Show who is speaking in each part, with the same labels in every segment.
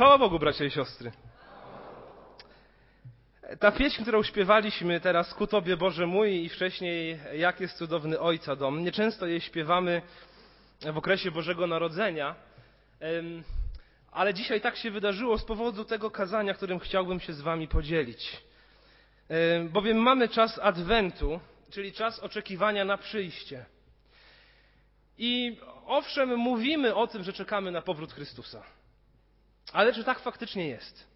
Speaker 1: Chwała Bogu, bracia i siostry. Ta pieśń, którą śpiewaliśmy teraz ku Tobie Boże mój i wcześniej Jak jest cudowny Ojca dom. Nieczęsto jej śpiewamy w okresie Bożego Narodzenia, ale dzisiaj tak się wydarzyło z powodu tego kazania, którym chciałbym się z Wami podzielić. Bowiem mamy czas Adwentu, czyli czas oczekiwania na przyjście. I owszem, mówimy o tym, że czekamy na powrót Chrystusa. Ale czy tak faktycznie jest?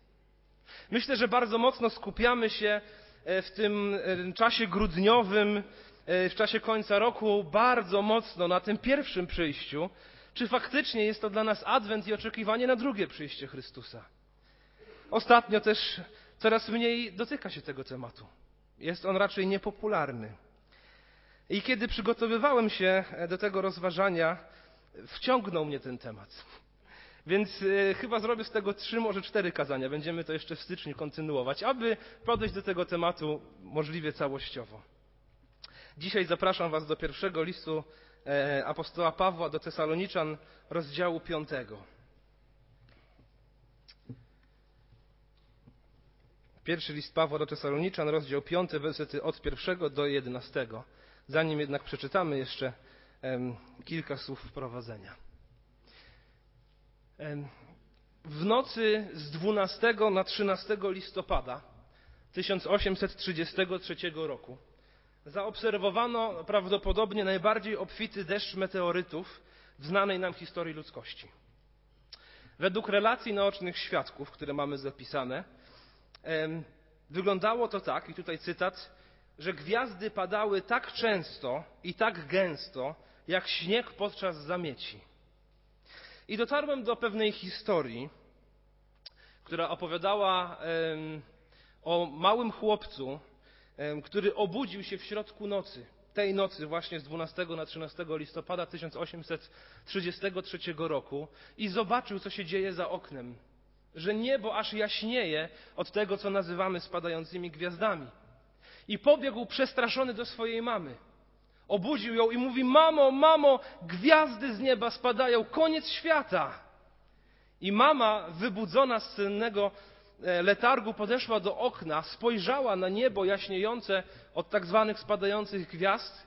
Speaker 1: Myślę, że bardzo mocno skupiamy się e, w tym e, czasie grudniowym, e, w czasie końca roku, bardzo mocno na tym pierwszym przyjściu. Czy faktycznie jest to dla nas adwent i oczekiwanie na drugie przyjście Chrystusa? Ostatnio też coraz mniej dotyka się tego tematu. Jest on raczej niepopularny. I kiedy przygotowywałem się do tego rozważania, wciągnął mnie ten temat. Więc y, chyba zrobię z tego trzy, może cztery kazania. Będziemy to jeszcze w styczniu kontynuować, aby podejść do tego tematu możliwie całościowo. Dzisiaj zapraszam Was do pierwszego listu e, apostoła Pawła do Tesaloniczan, rozdziału piątego. Pierwszy list Pawła do Tesaloniczan, rozdział piąty, wersety od pierwszego do jedenastego. Zanim jednak przeczytamy jeszcze kilka słów wprowadzenia. W nocy z 12 na 13 listopada 1833 roku zaobserwowano prawdopodobnie najbardziej obfity deszcz meteorytów w znanej nam historii ludzkości. Według relacji naocznych świadków, które mamy zapisane, wyglądało to tak, i tutaj cytat, że gwiazdy padały tak często i tak gęsto, jak śnieg podczas zamieci. I dotarłem do pewnej historii, która opowiadała o małym chłopcu, który obudził się w środku nocy, tej nocy właśnie z 12 na 13 listopada 1833 roku i zobaczył, co się dzieje za oknem. Że niebo aż jaśnieje od tego, co nazywamy spadającymi gwiazdami. I pobiegł przestraszony do swojej mamy. Obudził ją i mówi: Mamo, mamo, gwiazdy z nieba spadają, koniec świata. I mama, wybudzona z sennego e, letargu, podeszła do okna, spojrzała na niebo jaśniejące od tak zwanych spadających gwiazd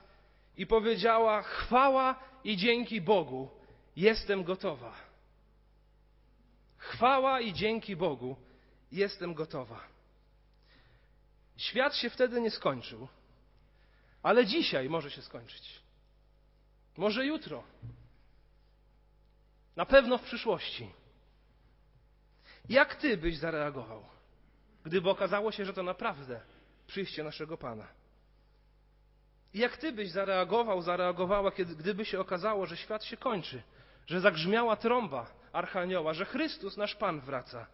Speaker 1: i powiedziała: Chwała i dzięki Bogu, jestem gotowa. Chwała i dzięki Bogu, jestem gotowa. Świat się wtedy nie skończył. Ale dzisiaj może się skończyć. Może jutro. Na pewno w przyszłości. Jak ty byś zareagował, gdyby okazało się, że to naprawdę przyjście naszego Pana? Jak ty byś zareagował, zareagowała, kiedy, gdyby się okazało, że świat się kończy, że zagrzmiała trąba Archanioła, że Chrystus, nasz Pan, wraca?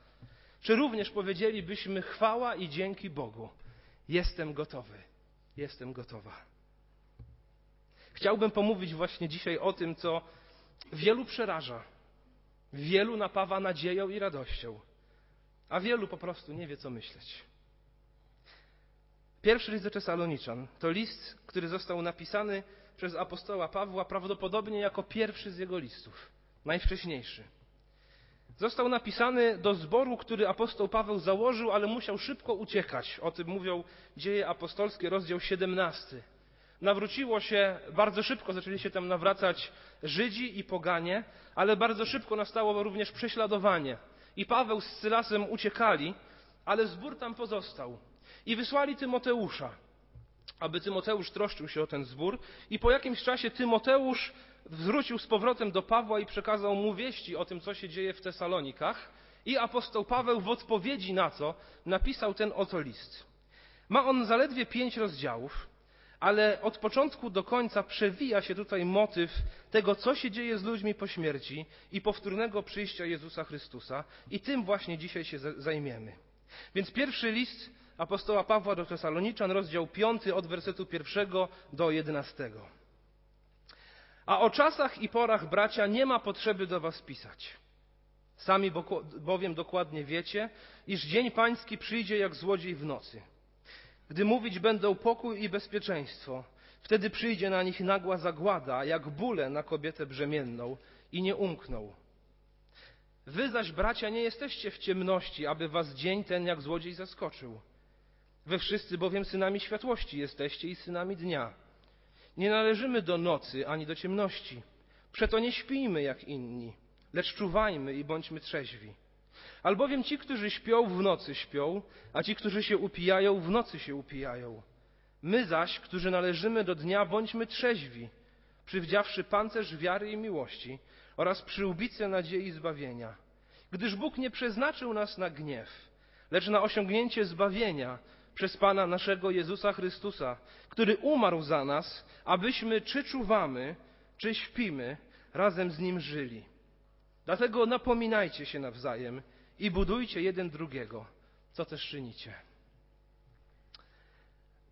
Speaker 1: Czy również powiedzielibyśmy chwała i dzięki Bogu? Jestem gotowy. Jestem gotowa. Chciałbym pomówić właśnie dzisiaj o tym, co wielu przeraża, wielu napawa nadzieją i radością, a wielu po prostu nie wie, co myśleć. Pierwszy list do Tesaloniczan to list, który został napisany przez apostoła Pawła prawdopodobnie jako pierwszy z jego listów, najwcześniejszy. Został napisany do zboru, który apostoł Paweł założył, ale musiał szybko uciekać. O tym mówią dzieje apostolskie, rozdział 17. Nawróciło się bardzo szybko, zaczęli się tam nawracać Żydzi i poganie, ale bardzo szybko nastało również prześladowanie. I Paweł z Sylasem uciekali, ale zbór tam pozostał. I wysłali Tymoteusza, aby Tymoteusz troszczył się o ten zbór. I po jakimś czasie Tymoteusz wrócił z powrotem do Pawła i przekazał mu wieści o tym, co się dzieje w Tesalonikach. I apostoł Paweł w odpowiedzi na co napisał ten oto list. Ma on zaledwie pięć rozdziałów, ale od początku do końca przewija się tutaj motyw tego, co się dzieje z ludźmi po śmierci i powtórnego przyjścia Jezusa Chrystusa, i tym właśnie dzisiaj się zajmiemy. Więc pierwszy list apostoła Pawła do Tesaloniczan, rozdział 5, od wersetu pierwszego do jedenastego. A o czasach i porach, bracia, nie ma potrzeby do was pisać. Sami bowiem dokładnie wiecie, iż dzień pański przyjdzie jak złodziej w nocy. Gdy mówić będą pokój i bezpieczeństwo, wtedy przyjdzie na nich nagła zagłada, jak bóle na kobietę brzemienną i nie umkną. Wy zaś, bracia, nie jesteście w ciemności, aby was dzień ten jak złodziej zaskoczył. Wy wszyscy bowiem synami światłości jesteście i synami dnia. Nie należymy do nocy ani do ciemności. Przeto nie śpijmy jak inni, lecz czuwajmy i bądźmy trzeźwi. Albowiem ci, którzy śpią, w nocy śpią, a ci, którzy się upijają, w nocy się upijają. My zaś, którzy należymy do dnia, bądźmy trzeźwi, przywdziawszy pancerz wiary i miłości oraz przyłbicę nadziei zbawienia. Gdyż Bóg nie przeznaczył nas na gniew, lecz na osiągnięcie zbawienia przez Pana naszego Jezusa Chrystusa, który umarł za nas, abyśmy czy czuwamy, czy śpimy, razem z Nim żyli. Dlatego napominajcie się nawzajem i budujcie jeden drugiego, co też czynicie.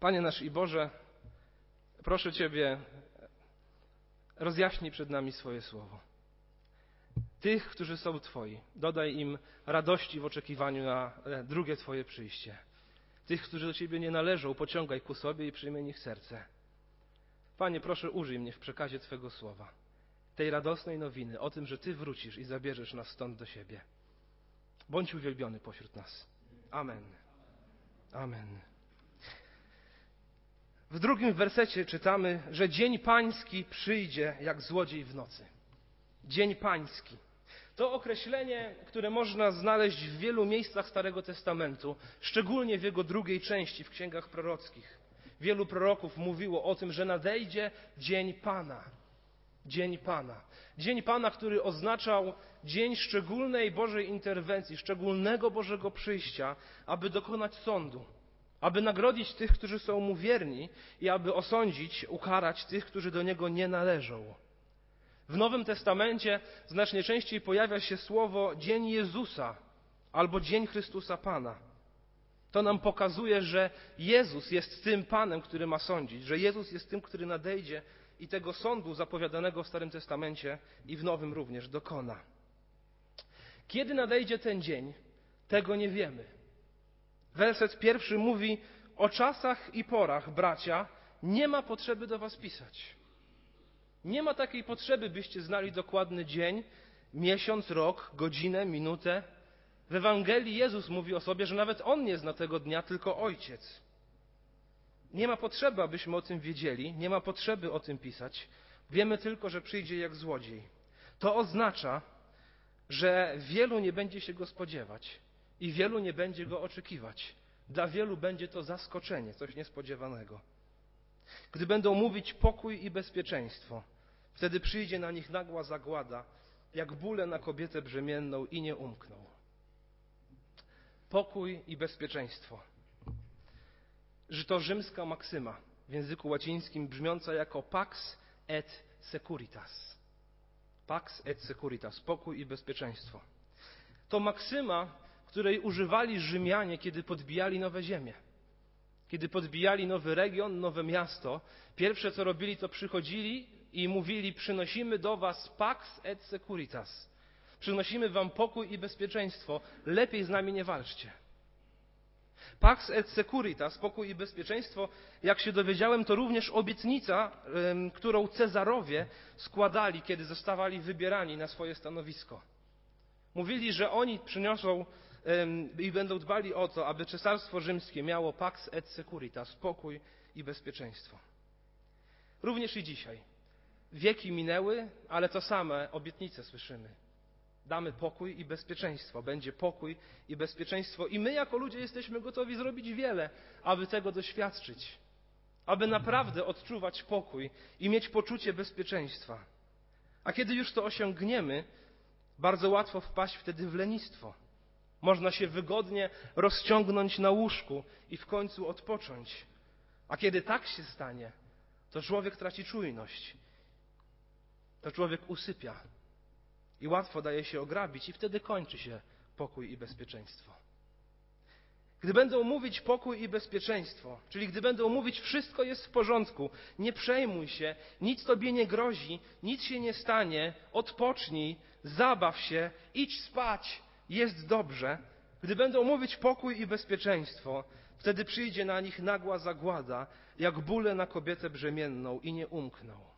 Speaker 1: Panie nasz i Boże, proszę Ciebie, rozjaśnij przed nami swoje słowo. Tych, którzy są Twoi, dodaj im radości w oczekiwaniu na drugie Twoje przyjście. Tych, którzy do Ciebie nie należą, pociągaj ku sobie i przyjmij ich serce. Panie, proszę użyj mnie w przekazie Twego słowa, tej radosnej nowiny o tym, że Ty wrócisz i zabierzesz nas stąd do siebie. Bądź uwielbiony pośród nas. Amen. Amen. W drugim wersecie czytamy, że dzień pański przyjdzie jak złodziej w nocy. Dzień pański. To określenie, które można znaleźć w wielu miejscach Starego Testamentu, szczególnie w jego drugiej części, w księgach prorockich. Wielu proroków mówiło o tym, że nadejdzie dzień Pana. Dzień Pana. Dzień Pana, który oznaczał dzień szczególnej Bożej interwencji, szczególnego Bożego przyjścia, aby dokonać sądu, aby nagrodzić tych, którzy są mu wierni i aby osądzić, ukarać tych, którzy do niego nie należą. W Nowym Testamencie znacznie częściej pojawia się słowo Dzień Jezusa albo Dzień Chrystusa Pana. To nam pokazuje, że Jezus jest tym Panem, który ma sądzić, że Jezus jest tym, który nadejdzie i tego sądu zapowiadanego w Starym Testamencie i w Nowym również dokona. Kiedy nadejdzie ten dzień, tego nie wiemy. Werset pierwszy mówi: O czasach i porach, bracia, nie ma potrzeby do Was pisać. Nie ma takiej potrzeby, byście znali dokładny dzień, miesiąc, rok, godzinę, minutę. W Ewangelii Jezus mówi o sobie, że nawet On nie zna tego dnia, tylko Ojciec. Nie ma potrzeby, abyśmy o tym wiedzieli, nie ma potrzeby o tym pisać. Wiemy tylko, że przyjdzie jak złodziej. To oznacza, że wielu nie będzie się go spodziewać i wielu nie będzie go oczekiwać. Dla wielu będzie to zaskoczenie, coś niespodziewanego. Gdy będą mówić pokój i bezpieczeństwo, wtedy przyjdzie na nich nagła zagłada, jak bóle na kobietę brzemienną i nie umkną. Pokój i bezpieczeństwo. Że to rzymska maksyma w języku łacińskim brzmiąca jako pax et securitas. Pax et securitas, pokój i bezpieczeństwo. To maksyma, której używali Rzymianie, kiedy podbijali nowe ziemie. Kiedy podbijali nowy region, nowe miasto, pierwsze co robili, to przychodzili i mówili: Przynosimy do was pax et securitas. Przynosimy wam pokój i bezpieczeństwo. Lepiej z nami nie walczcie. Pax et securitas, pokój i bezpieczeństwo, jak się dowiedziałem, to również obietnica, którą Cezarowie składali, kiedy zostawali wybierani na swoje stanowisko. Mówili, że oni przyniosą i będą dbali o to, aby Cesarstwo Rzymskie miało pax et securitas, pokój i bezpieczeństwo. Również i dzisiaj. Wieki minęły, ale to same obietnice słyszymy. Damy pokój i bezpieczeństwo. Będzie pokój i bezpieczeństwo. I my, jako ludzie, jesteśmy gotowi zrobić wiele, aby tego doświadczyć. Aby naprawdę odczuwać pokój i mieć poczucie bezpieczeństwa. A kiedy już to osiągniemy, bardzo łatwo wpaść wtedy w lenistwo. Można się wygodnie rozciągnąć na łóżku i w końcu odpocząć. A kiedy tak się stanie, to człowiek traci czujność. To człowiek usypia i łatwo daje się ograbić, i wtedy kończy się pokój i bezpieczeństwo. Gdy będą mówić pokój i bezpieczeństwo, czyli gdy będą mówić wszystko jest w porządku, nie przejmuj się, nic tobie nie grozi, nic się nie stanie, odpocznij, zabaw się, idź spać, jest dobrze. Gdy będą mówić pokój i bezpieczeństwo, wtedy przyjdzie na nich nagła zagłada, jak bóle na kobietę brzemienną i nie umkną.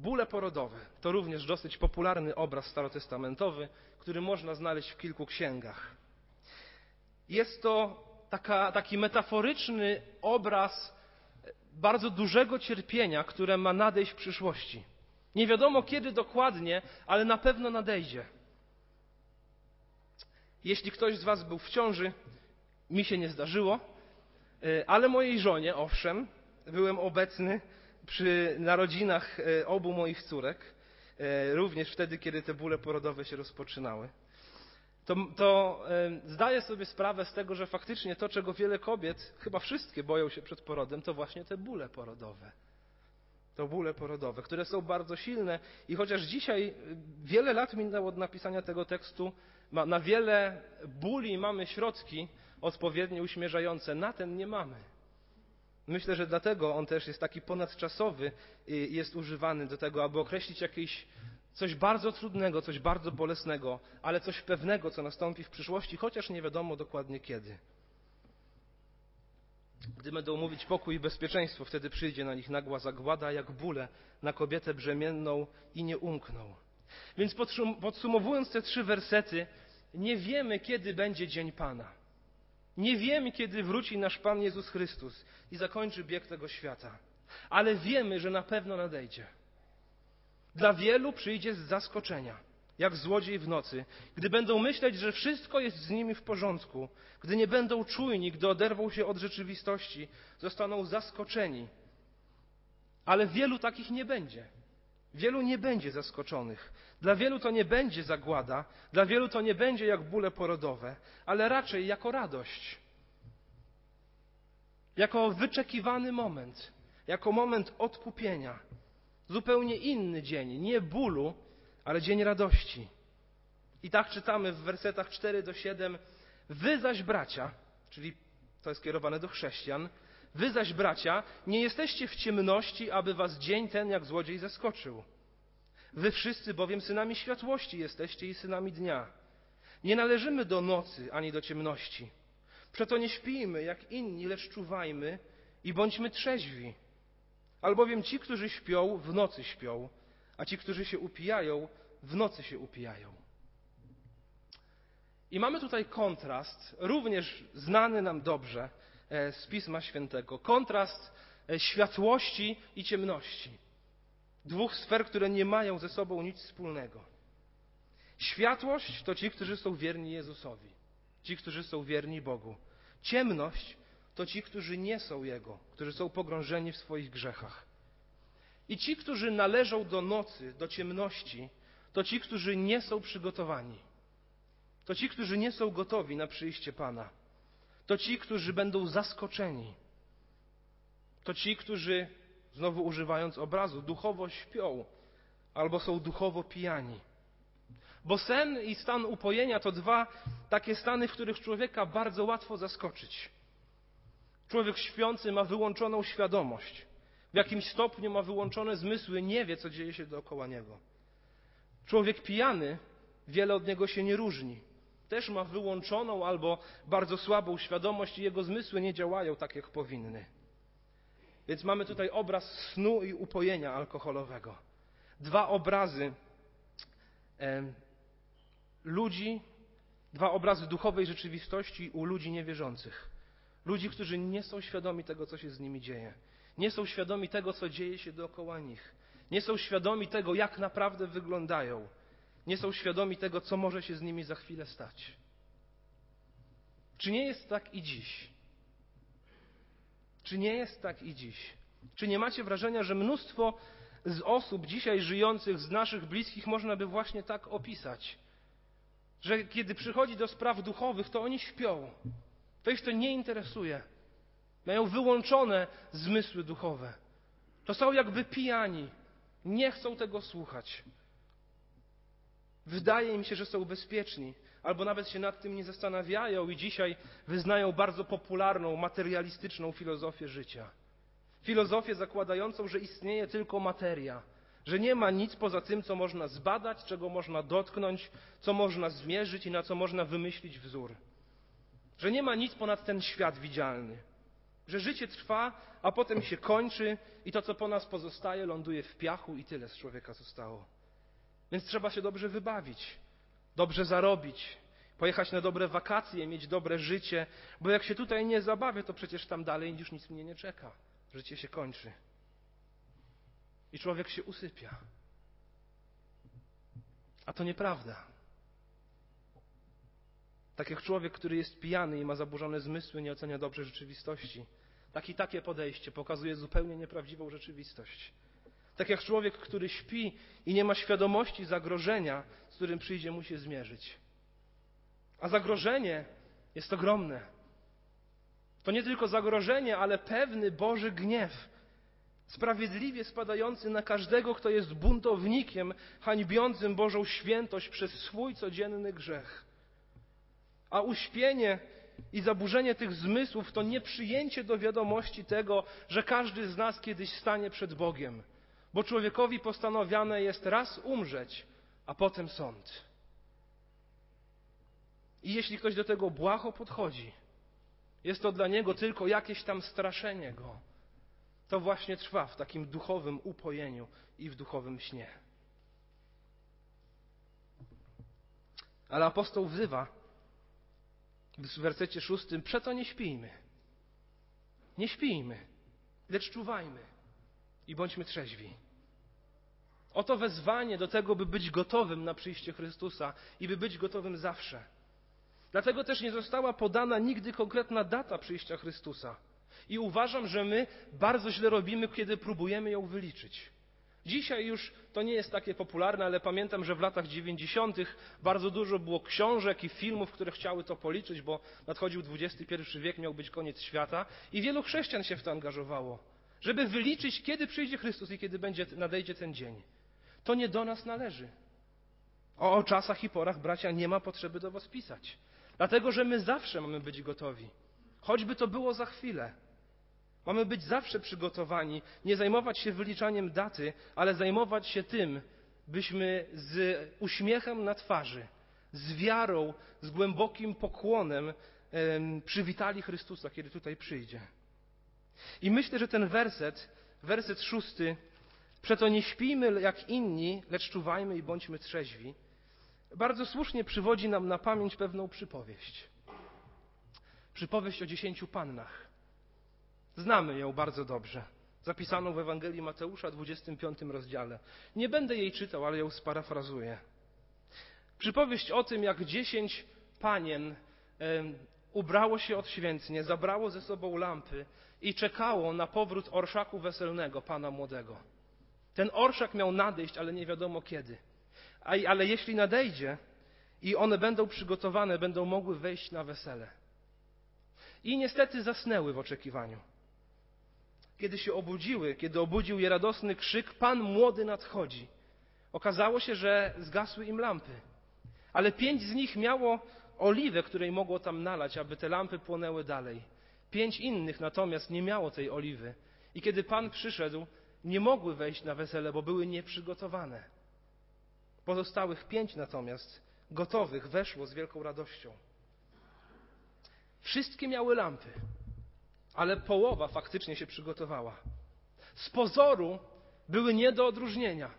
Speaker 1: Bóle porodowe to również dosyć popularny obraz starotestamentowy, który można znaleźć w kilku księgach. Jest to taka, taki metaforyczny obraz bardzo dużego cierpienia, które ma nadejść w przyszłości. Nie wiadomo kiedy dokładnie, ale na pewno nadejdzie. Jeśli ktoś z Was był w ciąży, mi się nie zdarzyło, y, ale mojej żonie, owszem, byłem obecny przy narodzinach y, obu moich córek, y, również wtedy, kiedy te bóle porodowe się rozpoczynały. To, to zdaję sobie sprawę z tego, że faktycznie to, czego wiele kobiet, chyba wszystkie boją się przed porodem, to właśnie te bóle porodowe to bóle porodowe, które są bardzo silne i chociaż dzisiaj wiele lat minęło od napisania tego tekstu, na wiele bóli mamy środki odpowiednio uśmierzające, na ten nie mamy. Myślę, że dlatego on też jest taki ponadczasowy i jest używany do tego, aby określić jakieś coś bardzo trudnego, coś bardzo bolesnego, ale coś pewnego, co nastąpi w przyszłości, chociaż nie wiadomo dokładnie kiedy. Gdy będą mówić pokój i bezpieczeństwo, wtedy przyjdzie na nich nagła zagłada, jak bóle na kobietę brzemienną i nie umkną. Więc podsumowując te trzy wersety, nie wiemy, kiedy będzie dzień Pana. Nie wiemy, kiedy wróci nasz Pan Jezus Chrystus i zakończy bieg tego świata. Ale wiemy, że na pewno nadejdzie. Dla wielu przyjdzie z zaskoczenia, jak złodziej w nocy, gdy będą myśleć, że wszystko jest z nimi w porządku, gdy nie będą czujni, gdy oderwą się od rzeczywistości, zostaną zaskoczeni. Ale wielu takich nie będzie. Wielu nie będzie zaskoczonych. Dla wielu to nie będzie zagłada, dla wielu to nie będzie jak bóle porodowe, ale raczej jako radość. Jako wyczekiwany moment, jako moment odkupienia. Zupełnie inny dzień, nie bólu, ale dzień radości. I tak czytamy w wersetach 4 do 7. Wy zaś bracia, czyli to jest kierowane do chrześcijan, wy zaś bracia, nie jesteście w ciemności, aby was dzień ten jak złodziej zaskoczył. Wy wszyscy bowiem synami światłości jesteście i synami dnia. Nie należymy do nocy ani do ciemności. Przeto nie śpijmy jak inni, lecz czuwajmy i bądźmy trzeźwi. Albowiem ci, którzy śpią, w nocy śpią, a ci, którzy się upijają, w nocy się upijają. I mamy tutaj kontrast, również znany nam dobrze e, z Pisma Świętego. Kontrast e, światłości i ciemności. Dwóch sfer, które nie mają ze sobą nic wspólnego. Światłość to ci, którzy są wierni Jezusowi, ci, którzy są wierni Bogu. Ciemność to ci, którzy nie są Jego, którzy są pogrążeni w swoich grzechach. I ci, którzy należą do nocy, do ciemności, to ci, którzy nie są przygotowani. To ci, którzy nie są gotowi na przyjście Pana. To ci, którzy będą zaskoczeni. To ci, którzy znowu używając obrazu, duchowo śpią albo są duchowo pijani. Bo sen i stan upojenia to dwa takie stany, w których człowieka bardzo łatwo zaskoczyć. Człowiek śpiący ma wyłączoną świadomość. W jakimś stopniu ma wyłączone zmysły, nie wie, co dzieje się dookoła niego. Człowiek pijany wiele od niego się nie różni. Też ma wyłączoną albo bardzo słabą świadomość i jego zmysły nie działają tak, jak powinny. Więc mamy tutaj obraz snu i upojenia alkoholowego. Dwa obrazy e, ludzi, dwa obrazy duchowej rzeczywistości u ludzi niewierzących. Ludzi, którzy nie są świadomi tego, co się z nimi dzieje. Nie są świadomi tego, co dzieje się dookoła nich. Nie są świadomi tego, jak naprawdę wyglądają. Nie są świadomi tego, co może się z nimi za chwilę stać. Czy nie jest tak i dziś? Czy nie jest tak i dziś? Czy nie macie wrażenia, że mnóstwo z osób dzisiaj żyjących, z naszych bliskich, można by właśnie tak opisać? Że kiedy przychodzi do spraw duchowych, to oni śpią. To ich to nie interesuje. Mają wyłączone zmysły duchowe. To są jakby pijani. Nie chcą tego słuchać. Wydaje im się, że są bezpieczni, albo nawet się nad tym nie zastanawiają i dzisiaj wyznają bardzo popularną, materialistyczną filozofię życia. Filozofię zakładającą, że istnieje tylko materia, że nie ma nic poza tym, co można zbadać, czego można dotknąć, co można zmierzyć i na co można wymyślić wzór. Że nie ma nic ponad ten świat widzialny. Że życie trwa, a potem się kończy i to, co po nas pozostaje, ląduje w piachu i tyle z człowieka zostało. Więc trzeba się dobrze wybawić, dobrze zarobić, pojechać na dobre wakacje, mieć dobre życie, bo jak się tutaj nie zabawię, to przecież tam dalej już nic mnie nie czeka. Życie się kończy. I człowiek się usypia. A to nieprawda. Tak jak człowiek, który jest pijany i ma zaburzone zmysły, nie ocenia dobrze rzeczywistości. Tak i takie podejście pokazuje zupełnie nieprawdziwą rzeczywistość. Tak jak człowiek, który śpi i nie ma świadomości zagrożenia, z którym przyjdzie mu się zmierzyć. A zagrożenie jest ogromne. To nie tylko zagrożenie, ale pewny Boży gniew, sprawiedliwie spadający na każdego, kto jest buntownikiem, hańbiącym Bożą świętość przez swój codzienny grzech. A uśpienie i zaburzenie tych zmysłów to nieprzyjęcie do wiadomości tego, że każdy z nas kiedyś stanie przed Bogiem, bo człowiekowi postanowione jest raz umrzeć, a potem sąd. I jeśli ktoś do tego błaho podchodzi, jest to dla niego tylko jakieś tam straszenie go. To właśnie trwa w takim duchowym upojeniu i w duchowym śnie. Ale apostoł wzywa w wersecie szóstym: Przeto nie śpijmy. Nie śpijmy, lecz czuwajmy i bądźmy trzeźwi. Oto wezwanie do tego, by być gotowym na przyjście Chrystusa i by być gotowym zawsze. Dlatego też nie została podana nigdy konkretna data przyjścia Chrystusa. I uważam, że my bardzo źle robimy, kiedy próbujemy ją wyliczyć. Dzisiaj już to nie jest takie popularne, ale pamiętam, że w latach 90. bardzo dużo było książek i filmów, które chciały to policzyć, bo nadchodził XXI wiek, miał być koniec świata i wielu chrześcijan się w to angażowało, żeby wyliczyć, kiedy przyjdzie Chrystus i kiedy będzie, nadejdzie ten dzień. To nie do nas należy. O, o czasach i porach, bracia, nie ma potrzeby do was pisać. Dlatego, że my zawsze mamy być gotowi. Choćby to było za chwilę. Mamy być zawsze przygotowani, nie zajmować się wyliczaniem daty, ale zajmować się tym, byśmy z uśmiechem na twarzy, z wiarą, z głębokim pokłonem przywitali Chrystusa, kiedy tutaj przyjdzie. I myślę, że ten werset, werset szósty, przeto nie śpijmy jak inni, lecz czuwajmy i bądźmy trzeźwi bardzo słusznie przywodzi nam na pamięć pewną przypowieść. Przypowieść o dziesięciu pannach. Znamy ją bardzo dobrze. Zapisaną w Ewangelii Mateusza, 25 rozdziale. Nie będę jej czytał, ale ją sparafrazuję. Przypowieść o tym, jak dziesięć panien ubrało się odświętnie, zabrało ze sobą lampy i czekało na powrót orszaku weselnego, pana młodego. Ten orszak miał nadejść, ale nie wiadomo kiedy ale jeśli nadejdzie i one będą przygotowane, będą mogły wejść na wesele. I niestety zasnęły w oczekiwaniu. Kiedy się obudziły, kiedy obudził je radosny krzyk, Pan młody nadchodzi. Okazało się, że zgasły im lampy. Ale pięć z nich miało oliwę, której mogło tam nalać, aby te lampy płonęły dalej. Pięć innych natomiast nie miało tej oliwy. I kiedy Pan przyszedł, nie mogły wejść na wesele, bo były nieprzygotowane. Pozostałych pięć natomiast, gotowych, weszło z wielką radością. Wszystkie miały lampy, ale połowa faktycznie się przygotowała. Z pozoru były nie do odróżnienia.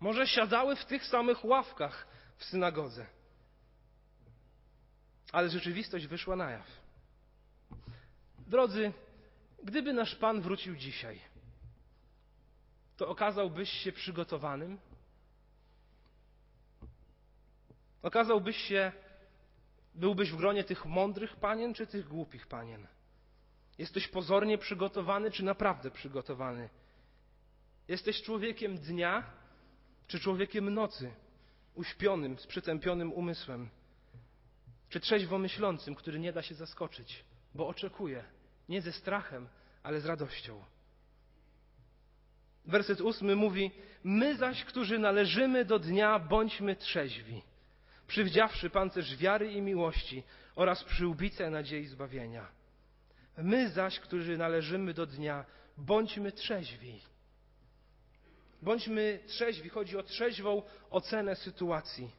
Speaker 1: Może siadały w tych samych ławkach w synagodze. Ale rzeczywistość wyszła na jaw. Drodzy, gdyby nasz Pan wrócił dzisiaj, to okazałbyś się przygotowanym? Okazałbyś się, byłbyś w gronie tych mądrych panien, czy tych głupich panien? Jesteś pozornie przygotowany, czy naprawdę przygotowany? Jesteś człowiekiem dnia, czy człowiekiem nocy, uśpionym, z przytępionym umysłem? Czy trzeźwo myślącym, który nie da się zaskoczyć, bo oczekuje, nie ze strachem, ale z radością? Werset ósmy mówi: My zaś, którzy należymy do dnia, bądźmy trzeźwi przywdziawszy pancerz wiary i miłości oraz przyłbicę nadziei zbawienia. My zaś, którzy należymy do dnia, bądźmy trzeźwi. Bądźmy trzeźwi, chodzi o trzeźwą ocenę sytuacji.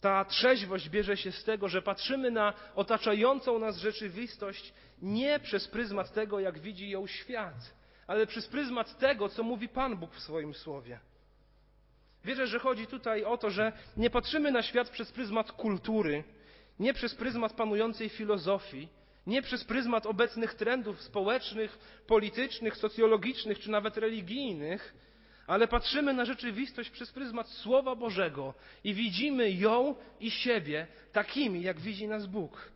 Speaker 1: Ta trzeźwość bierze się z tego, że patrzymy na otaczającą nas rzeczywistość nie przez pryzmat tego, jak widzi ją świat, ale przez pryzmat tego, co mówi Pan Bóg w swoim słowie. Wierzę, że chodzi tutaj o to, że nie patrzymy na świat przez pryzmat kultury, nie przez pryzmat panującej filozofii, nie przez pryzmat obecnych trendów społecznych, politycznych, socjologicznych czy nawet religijnych, ale patrzymy na rzeczywistość przez pryzmat Słowa Bożego i widzimy ją i siebie takimi, jak widzi nas Bóg.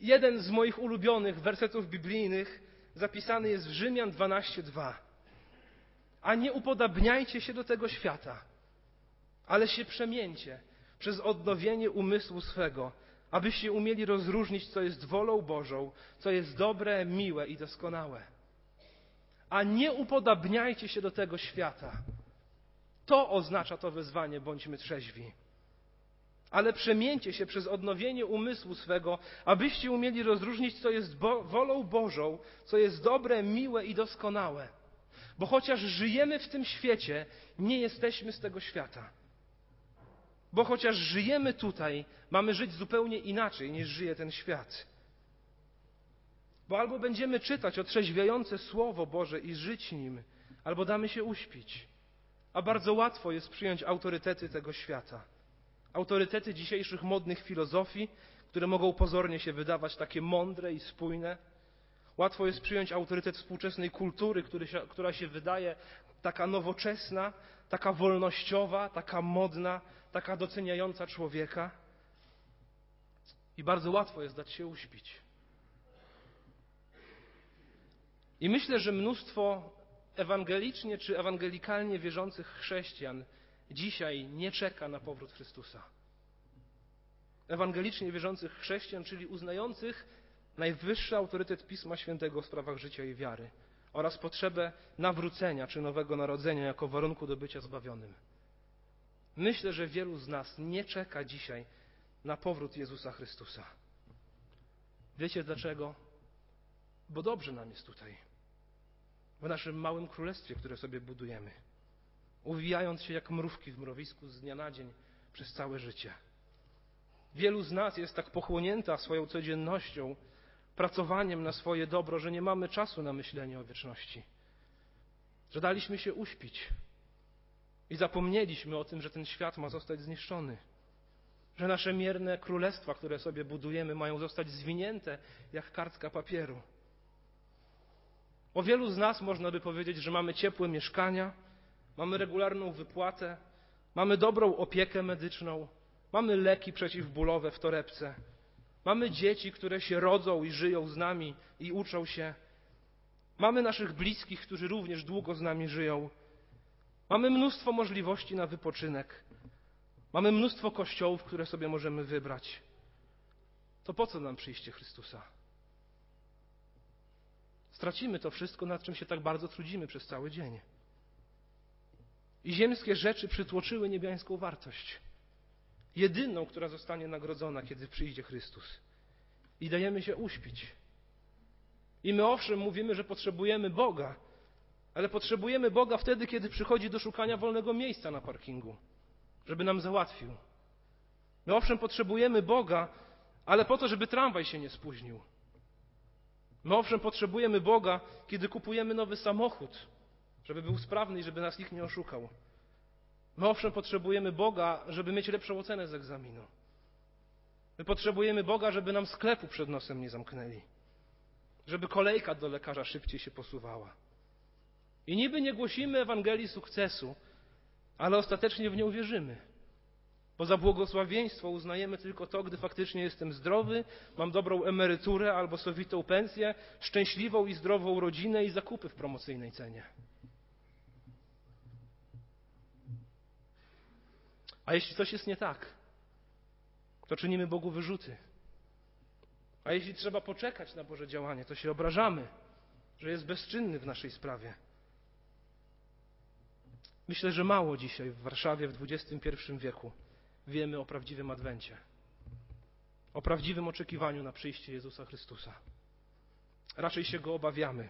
Speaker 1: Jeden z moich ulubionych wersetów biblijnych zapisany jest w Rzymian 12:2. A nie upodabniajcie się do tego świata, ale się przemieńcie przez odnowienie umysłu swego, abyście umieli rozróżnić, co jest wolą Bożą, co jest dobre, miłe i doskonałe. A nie upodabniajcie się do tego świata. To oznacza to wezwanie, bądźmy trzeźwi. Ale przemieńcie się przez odnowienie umysłu swego, abyście umieli rozróżnić, co jest bo wolą Bożą, co jest dobre, miłe i doskonałe. Bo chociaż żyjemy w tym świecie, nie jesteśmy z tego świata. Bo chociaż żyjemy tutaj, mamy żyć zupełnie inaczej niż żyje ten świat. Bo albo będziemy czytać otrzeźwiające Słowo Boże i żyć nim, albo damy się uśpić. A bardzo łatwo jest przyjąć autorytety tego świata. Autorytety dzisiejszych modnych filozofii, które mogą pozornie się wydawać takie mądre i spójne. Łatwo jest przyjąć autorytet współczesnej kultury, się, która się wydaje taka nowoczesna, taka wolnościowa, taka modna, taka doceniająca człowieka. I bardzo łatwo jest dać się uśpić. I myślę, że mnóstwo ewangelicznie czy ewangelikalnie wierzących chrześcijan dzisiaj nie czeka na powrót Chrystusa. Ewangelicznie wierzących chrześcijan, czyli uznających najwyższy autorytet Pisma Świętego w sprawach życia i wiary oraz potrzebę nawrócenia czy nowego narodzenia jako warunku do bycia zbawionym. Myślę, że wielu z nas nie czeka dzisiaj na powrót Jezusa Chrystusa. Wiecie dlaczego? Bo dobrze nam jest tutaj, w naszym małym królestwie, które sobie budujemy, uwijając się jak mrówki w mrowisku z dnia na dzień przez całe życie. Wielu z nas jest tak pochłonięta swoją codziennością, pracowaniem na swoje dobro, że nie mamy czasu na myślenie o wieczności. Że daliśmy się uśpić i zapomnieliśmy o tym, że ten świat ma zostać zniszczony. Że nasze mierne królestwa, które sobie budujemy, mają zostać zwinięte jak kartka papieru. O wielu z nas można by powiedzieć, że mamy ciepłe mieszkania, mamy regularną wypłatę, mamy dobrą opiekę medyczną, mamy leki przeciwbólowe w torebce, mamy dzieci, które się rodzą i żyją z nami i uczą się, mamy naszych bliskich, którzy również długo z nami żyją. Mamy mnóstwo możliwości na wypoczynek. Mamy mnóstwo kościołów, które sobie możemy wybrać. To po co nam przyjście Chrystusa? Stracimy to wszystko, nad czym się tak bardzo trudzimy przez cały dzień. I ziemskie rzeczy przytłoczyły niebiańską wartość. Jedyną, która zostanie nagrodzona, kiedy przyjdzie Chrystus. I dajemy się uśpić. I my owszem mówimy, że potrzebujemy Boga, ale potrzebujemy Boga wtedy, kiedy przychodzi do szukania wolnego miejsca na parkingu, żeby nam załatwił. My owszem potrzebujemy Boga, ale po to, żeby tramwaj się nie spóźnił. My owszem potrzebujemy Boga, kiedy kupujemy nowy samochód, żeby był sprawny i żeby nas nikt nie oszukał. My owszem potrzebujemy Boga, żeby mieć lepszą ocenę z egzaminu. My potrzebujemy Boga, żeby nam sklepu przed nosem nie zamknęli. Żeby kolejka do lekarza szybciej się posuwała. I niby nie głosimy Ewangelii sukcesu, ale ostatecznie w nią wierzymy. Bo za błogosławieństwo uznajemy tylko to, gdy faktycznie jestem zdrowy, mam dobrą emeryturę albo sowitą pensję, szczęśliwą i zdrową rodzinę i zakupy w promocyjnej cenie. A jeśli coś jest nie tak, to czynimy Bogu wyrzuty. A jeśli trzeba poczekać na Boże działanie, to się obrażamy, że jest bezczynny w naszej sprawie. Myślę, że mało dzisiaj w Warszawie w XXI wieku wiemy o prawdziwym Adwencie, o prawdziwym oczekiwaniu na przyjście Jezusa Chrystusa. Raczej się go obawiamy,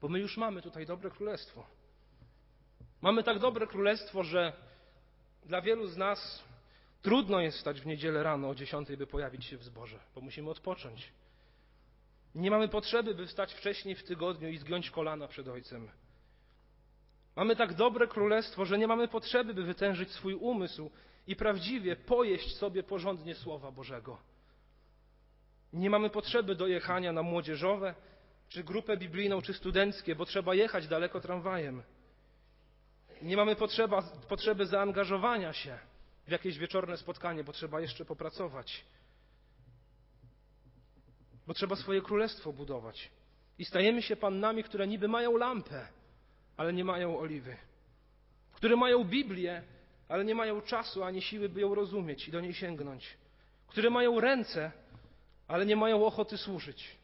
Speaker 1: bo my już mamy tutaj dobre królestwo. Mamy tak dobre królestwo, że dla wielu z nas Trudno jest wstać w niedzielę rano o 10, by pojawić się w zborze, bo musimy odpocząć. Nie mamy potrzeby, by wstać wcześniej w tygodniu i zgiąć kolana przed Ojcem. Mamy tak dobre królestwo, że nie mamy potrzeby, by wytężyć swój umysł i prawdziwie pojeść sobie porządnie Słowa Bożego. Nie mamy potrzeby do jechania na młodzieżowe, czy grupę biblijną, czy studenckie, bo trzeba jechać daleko tramwajem. Nie mamy potrzeba, potrzeby zaangażowania się w jakieś wieczorne spotkanie, bo trzeba jeszcze popracować. Bo trzeba swoje królestwo budować. I stajemy się pannami, które niby mają lampę, ale nie mają oliwy. Które mają Biblię, ale nie mają czasu ani siły, by ją rozumieć i do niej sięgnąć. Które mają ręce, ale nie mają ochoty służyć.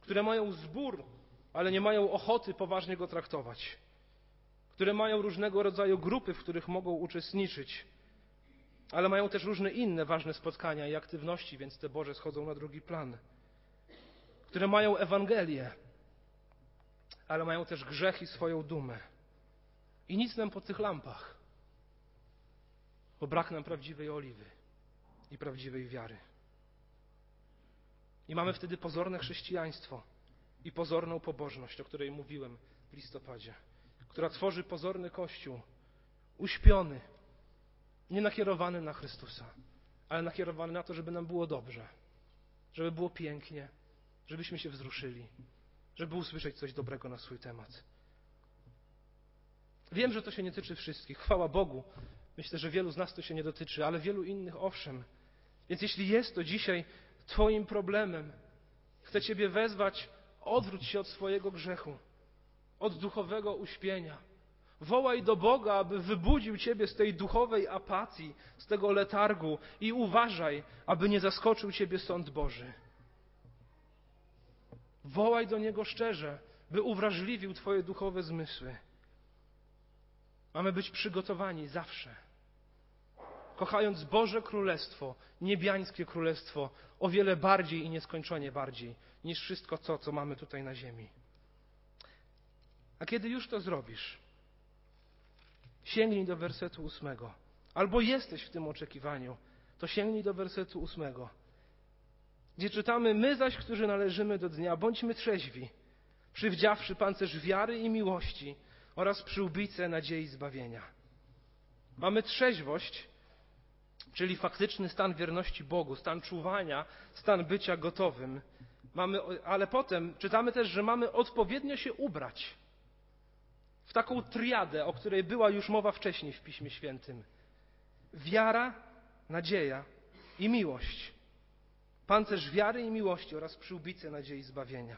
Speaker 1: Które mają zbór, ale nie mają ochoty poważnie go traktować. Które mają różnego rodzaju grupy, w których mogą uczestniczyć, ale mają też różne inne ważne spotkania i aktywności, więc te Boże schodzą na drugi plan. Które mają Ewangelię, ale mają też grzech i swoją dumę. I nic nam po tych lampach, bo brak nam prawdziwej oliwy i prawdziwej wiary. I mamy wtedy pozorne chrześcijaństwo i pozorną pobożność, o której mówiłem w listopadzie, która tworzy pozorny kościół, uśpiony, nie nakierowany na Chrystusa, ale nakierowany na to, żeby nam było dobrze, żeby było pięknie, żebyśmy się wzruszyli, żeby usłyszeć coś dobrego na swój temat. Wiem, że to się nie tyczy wszystkich. Chwała Bogu. Myślę, że wielu z nas to się nie dotyczy, ale wielu innych owszem. Więc jeśli jest to dzisiaj Twoim problemem, chcę Ciebie wezwać, odwróć się od swojego grzechu, od duchowego uśpienia. Wołaj do Boga, aby wybudził Ciebie z tej duchowej apatii, z tego letargu i uważaj, aby nie zaskoczył Ciebie sąd Boży. Wołaj do Niego szczerze, by uwrażliwił Twoje duchowe zmysły. Mamy być przygotowani zawsze. Kochając Boże Królestwo, niebiańskie Królestwo, o wiele bardziej i nieskończenie bardziej niż wszystko to, co mamy tutaj na ziemi. A kiedy już to zrobisz, sięgnij do wersetu ósmego. Albo jesteś w tym oczekiwaniu, to sięgnij do wersetu ósmego gdzie czytamy: My zaś, którzy należymy do dnia, bądźmy trzeźwi, przywdziawszy pancerz wiary i miłości oraz przyłbicę nadziei zbawienia. Mamy trzeźwość, czyli faktyczny stan wierności Bogu, stan czuwania, stan bycia gotowym. Mamy, ale potem czytamy też, że mamy odpowiednio się ubrać w taką triadę, o której była już mowa wcześniej w Piśmie Świętym. Wiara, nadzieja i miłość pancerz wiary i miłości oraz przyłbicę nadziei zbawienia.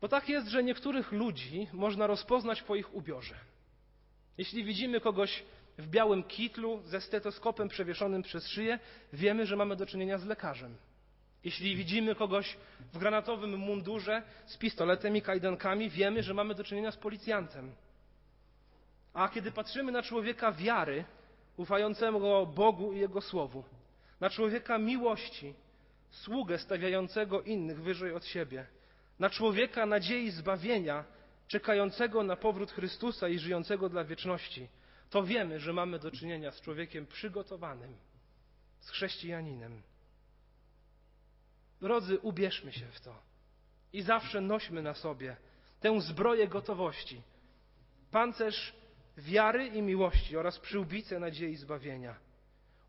Speaker 1: Bo tak jest, że niektórych ludzi można rozpoznać po ich ubiorze. Jeśli widzimy kogoś w białym kitlu ze stetoskopem przewieszonym przez szyję, wiemy, że mamy do czynienia z lekarzem. Jeśli widzimy kogoś w granatowym mundurze z pistoletem i kajdankami, wiemy, że mamy do czynienia z policjantem. A kiedy patrzymy na człowieka wiary, ufającego Bogu i Jego Słowu, na człowieka miłości, sługę stawiającego innych wyżej od siebie, na człowieka nadziei zbawienia, czekającego na powrót Chrystusa i żyjącego dla wieczności, to wiemy, że mamy do czynienia z człowiekiem przygotowanym, z chrześcijaninem. Drodzy, ubierzmy się w to i zawsze nośmy na sobie tę zbroję gotowości, pancerz wiary i miłości oraz przyłbicę nadziei zbawienia.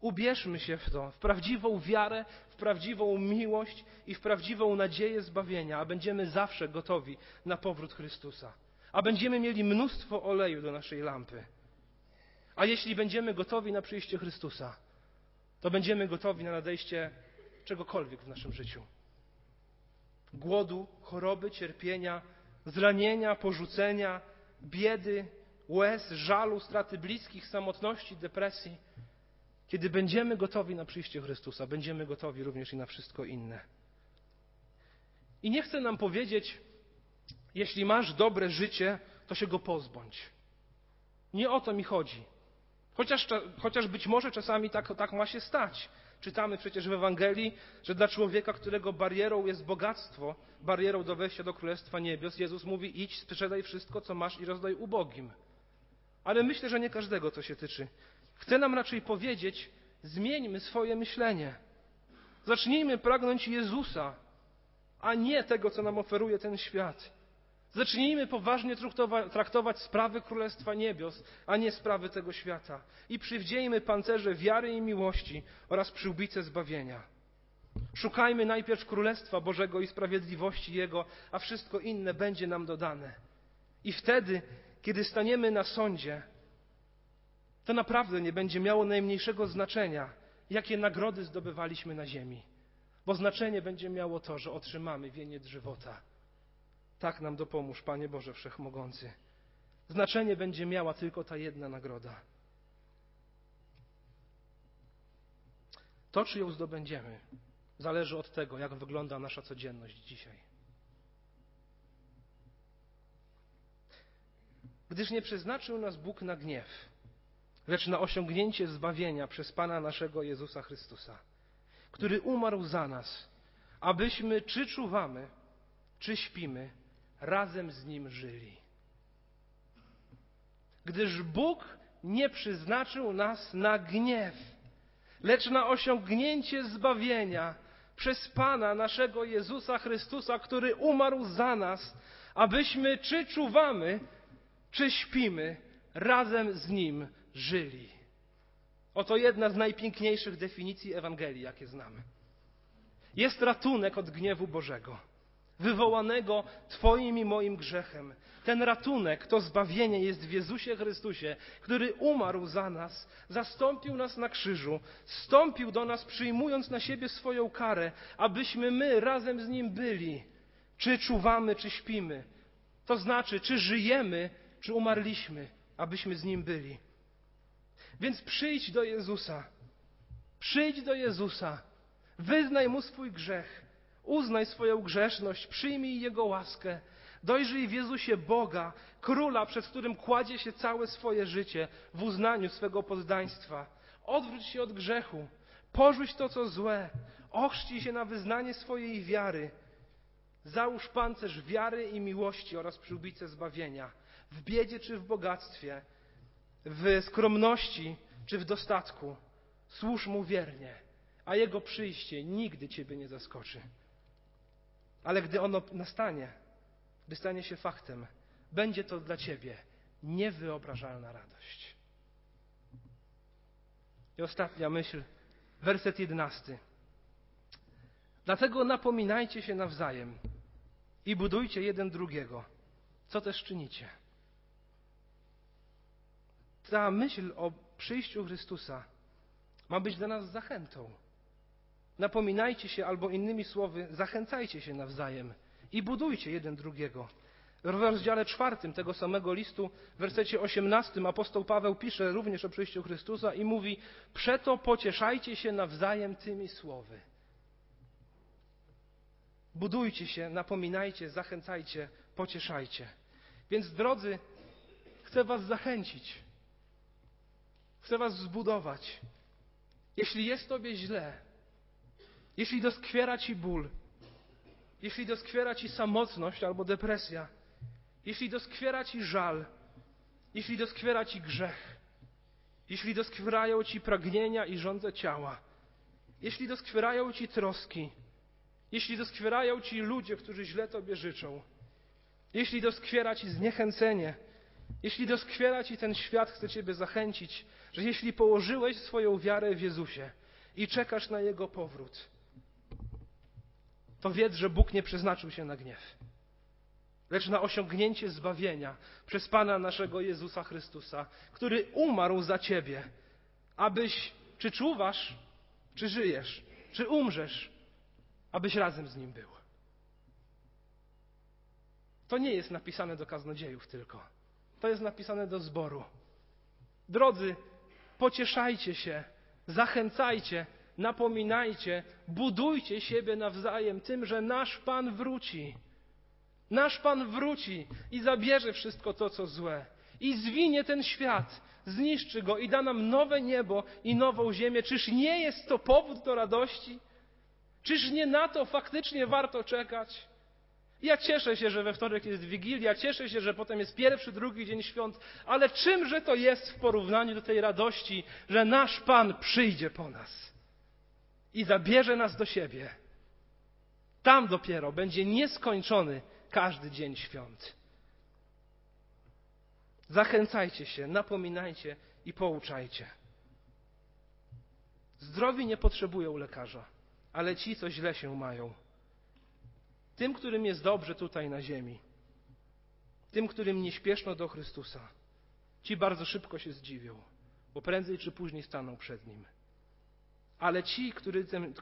Speaker 1: Ubierzmy się w to, w prawdziwą wiarę, w prawdziwą miłość i w prawdziwą nadzieję zbawienia, a będziemy zawsze gotowi na powrót Chrystusa. A będziemy mieli mnóstwo oleju do naszej lampy. A jeśli będziemy gotowi na przyjście Chrystusa, to będziemy gotowi na nadejście czegokolwiek w naszym życiu. Głodu, choroby, cierpienia, zranienia, porzucenia, biedy, łez, żalu, straty bliskich, samotności, depresji kiedy będziemy gotowi na przyjście Chrystusa, będziemy gotowi również i na wszystko inne. I nie chcę nam powiedzieć, jeśli masz dobre życie, to się go pozbądź. Nie o to mi chodzi. Chociaż, chociaż być może czasami tak, tak ma się stać. Czytamy przecież w Ewangelii, że dla człowieka, którego barierą jest bogactwo, barierą do wejścia do Królestwa Niebios, Jezus mówi: idź, sprzedaj wszystko, co masz i rozdaj ubogim. Ale myślę, że nie każdego to się tyczy. chce nam raczej powiedzieć: zmieńmy swoje myślenie. Zacznijmy pragnąć Jezusa, a nie tego, co nam oferuje ten świat. Zacznijmy poważnie traktować sprawy Królestwa Niebios, a nie sprawy tego świata. I przywdziejmy pancerze wiary i miłości oraz przyłbice zbawienia. Szukajmy najpierw Królestwa Bożego i sprawiedliwości Jego, a wszystko inne będzie nam dodane. I wtedy, kiedy staniemy na sądzie, to naprawdę nie będzie miało najmniejszego znaczenia, jakie nagrody zdobywaliśmy na ziemi, bo znaczenie będzie miało to, że otrzymamy wieniec żywota. Tak nam dopomóż, Panie Boże Wszechmogący. Znaczenie będzie miała tylko ta jedna nagroda. To, czy ją zdobędziemy, zależy od tego, jak wygląda nasza codzienność dzisiaj. Gdyż nie przeznaczył nas Bóg na gniew, lecz na osiągnięcie zbawienia przez Pana naszego Jezusa Chrystusa, który umarł za nas, abyśmy czy czuwamy, czy śpimy, razem z Nim żyli. Gdyż Bóg nie przeznaczył nas na gniew, lecz na osiągnięcie zbawienia przez Pana naszego Jezusa Chrystusa, który umarł za nas, abyśmy czy czuwamy, czy śpimy, razem z Nim żyli. Oto jedna z najpiękniejszych definicji Ewangelii, jakie znamy. Jest ratunek od gniewu Bożego, wywołanego Twoim i moim grzechem. Ten ratunek, to zbawienie jest w Jezusie Chrystusie, który umarł za nas, zastąpił nas na krzyżu, stąpił do nas, przyjmując na siebie swoją karę, abyśmy my razem z Nim byli. Czy czuwamy, czy śpimy. To znaczy, czy żyjemy, czy umarliśmy, abyśmy z Nim byli. Więc przyjdź do Jezusa. Przyjdź do Jezusa. Wyznaj Mu swój grzech. Uznaj swoją grzeszność. Przyjmij Jego łaskę. Dojrzyj w Jezusie Boga, Króla, przed którym kładzie się całe swoje życie w uznaniu swego poddaństwa. Odwróć się od grzechu. Porzuć to, co złe. Ochrzcij się na wyznanie swojej wiary. Załóż pancerz wiary i miłości oraz przyłbicę zbawienia. W biedzie czy w bogactwie w skromności czy w dostatku. Służ mu wiernie, a jego przyjście nigdy ciebie nie zaskoczy. Ale gdy ono nastanie, gdy stanie się faktem, będzie to dla ciebie niewyobrażalna radość. I ostatnia myśl, werset jedenasty. Dlatego napominajcie się nawzajem i budujcie jeden drugiego, co też czynicie ta myśl o przyjściu Chrystusa ma być dla nas zachętą. Napominajcie się, albo innymi słowy, zachęcajcie się nawzajem i budujcie jeden drugiego. W rozdziale czwartym tego samego listu, w wersecie osiemnastym, apostoł Paweł pisze również o przyjściu Chrystusa i mówi: Przeto pocieszajcie się nawzajem tymi słowy. Budujcie się, napominajcie, zachęcajcie, pocieszajcie. Więc, drodzy, chcę Was zachęcić Chcę Was zbudować. Jeśli jest Tobie źle, jeśli doskwiera Ci ból, jeśli doskwiera Ci samotność albo depresja, jeśli doskwiera Ci żal, jeśli doskwiera Ci grzech, jeśli doskwierają Ci pragnienia i żądze ciała, jeśli doskwierają Ci troski, jeśli doskwierają Ci ludzie, którzy źle Tobie życzą, jeśli doskwiera Ci zniechęcenie, jeśli doskwiera Ci ten świat, chcę Ciebie zachęcić, że jeśli położyłeś swoją wiarę w Jezusie i czekasz na Jego powrót, to wiedz, że Bóg nie przeznaczył się na gniew, lecz na osiągnięcie zbawienia przez Pana naszego Jezusa Chrystusa, który umarł za Ciebie, abyś, czy czuwasz, czy żyjesz, czy umrzesz, abyś razem z Nim był. To nie jest napisane do kaznodziejów tylko. To jest napisane do zboru. Drodzy, pocieszajcie się, zachęcajcie, napominajcie, budujcie siebie nawzajem tym, że nasz Pan wróci. Nasz Pan wróci i zabierze wszystko to, co złe. I zwinie ten świat, zniszczy go i da nam nowe niebo i nową ziemię. Czyż nie jest to powód do radości? Czyż nie na to faktycznie warto czekać? Ja cieszę się, że we wtorek jest Wigilia, cieszę się, że potem jest pierwszy, drugi dzień świąt, ale czymże to jest w porównaniu do tej radości, że nasz Pan przyjdzie po nas i zabierze nas do siebie. Tam dopiero będzie nieskończony każdy dzień świąt. Zachęcajcie się, napominajcie i pouczajcie. Zdrowi nie potrzebują lekarza, ale ci, co źle się mają. Tym, którym jest dobrze tutaj na ziemi, tym, którym nie śpieszno do Chrystusa, ci bardzo szybko się zdziwią, bo prędzej czy później staną przed Nim. Ale ci,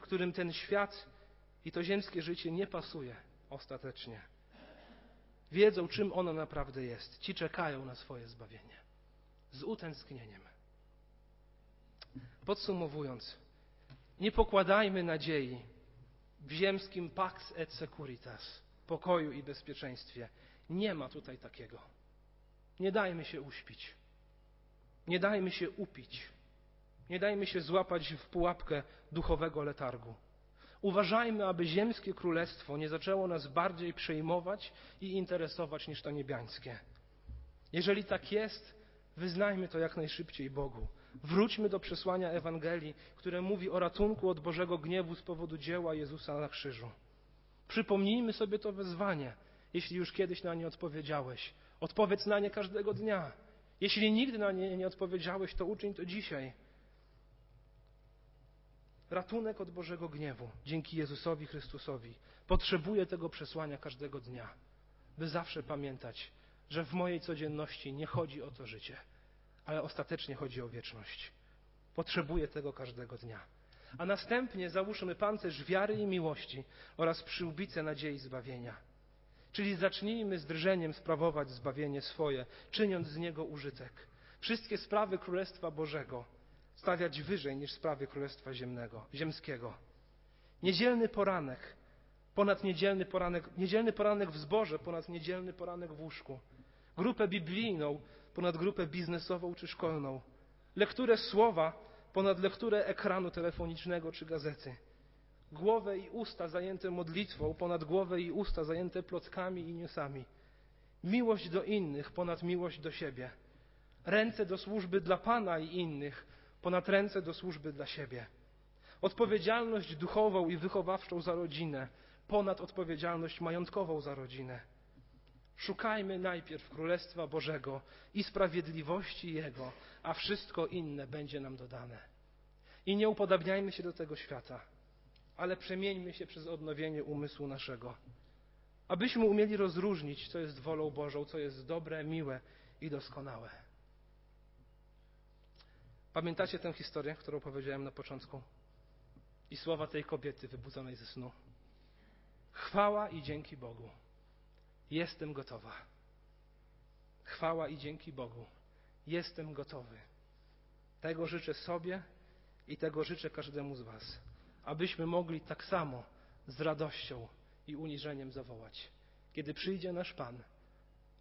Speaker 1: którym ten świat i to ziemskie życie nie pasuje ostatecznie, wiedzą, czym ono naprawdę jest. Ci czekają na swoje zbawienie z utęsknieniem. Podsumowując, nie pokładajmy nadziei w ziemskim pax et securitas, pokoju i bezpieczeństwie. Nie ma tutaj takiego. Nie dajmy się uśpić. Nie dajmy się upić. Nie dajmy się złapać w pułapkę duchowego letargu. Uważajmy, aby ziemskie królestwo nie zaczęło nas bardziej przejmować i interesować niż to niebiańskie. Jeżeli tak jest, wyznajmy to jak najszybciej Bogu. Wróćmy do przesłania Ewangelii, które mówi o ratunku od Bożego gniewu z powodu dzieła Jezusa na krzyżu. Przypomnijmy sobie to wezwanie, jeśli już kiedyś na nie odpowiedziałeś. Odpowiedz na nie każdego dnia. Jeśli nigdy na nie nie odpowiedziałeś, to uczyń to dzisiaj. Ratunek od Bożego gniewu dzięki Jezusowi Chrystusowi potrzebuje tego przesłania każdego dnia, by zawsze pamiętać, że w mojej codzienności nie chodzi o to życie ale ostatecznie chodzi o wieczność. Potrzebuję tego każdego dnia. A następnie załóżmy pancerz wiary i miłości oraz przyłbicę nadziei zbawienia. Czyli zacznijmy z drżeniem sprawować zbawienie swoje, czyniąc z niego użytek. Wszystkie sprawy Królestwa Bożego stawiać wyżej niż sprawy Królestwa Ziemnego, Ziemskiego. Niedzielny poranek ponad niedzielny poranek, niedzielny poranek w zborze ponad niedzielny poranek w łóżku. Grupę biblijną ponad grupę biznesową czy szkolną, lekturę słowa ponad lekturę ekranu telefonicznego czy gazety, głowę i usta zajęte modlitwą ponad głowę i usta zajęte plotkami i newsami, miłość do innych ponad miłość do siebie, ręce do służby dla Pana i innych ponad ręce do służby dla siebie, odpowiedzialność duchową i wychowawczą za rodzinę ponad odpowiedzialność majątkową za rodzinę Szukajmy najpierw Królestwa Bożego i sprawiedliwości Jego, a wszystko inne będzie nam dodane. I nie upodabniajmy się do tego świata, ale przemieńmy się przez odnowienie umysłu naszego, abyśmy umieli rozróżnić, co jest wolą Bożą, co jest dobre, miłe i doskonałe. Pamiętacie tę historię, którą powiedziałem na początku? I słowa tej kobiety wybudzonej ze snu. Chwała i dzięki Bogu Jestem gotowa. Chwała i dzięki Bogu. Jestem gotowy. Tego życzę sobie i tego życzę każdemu z Was, abyśmy mogli tak samo z radością i uniżeniem zawołać, kiedy przyjdzie nasz Pan,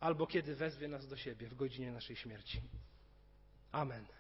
Speaker 1: albo kiedy wezwie nas do siebie w godzinie naszej śmierci. Amen.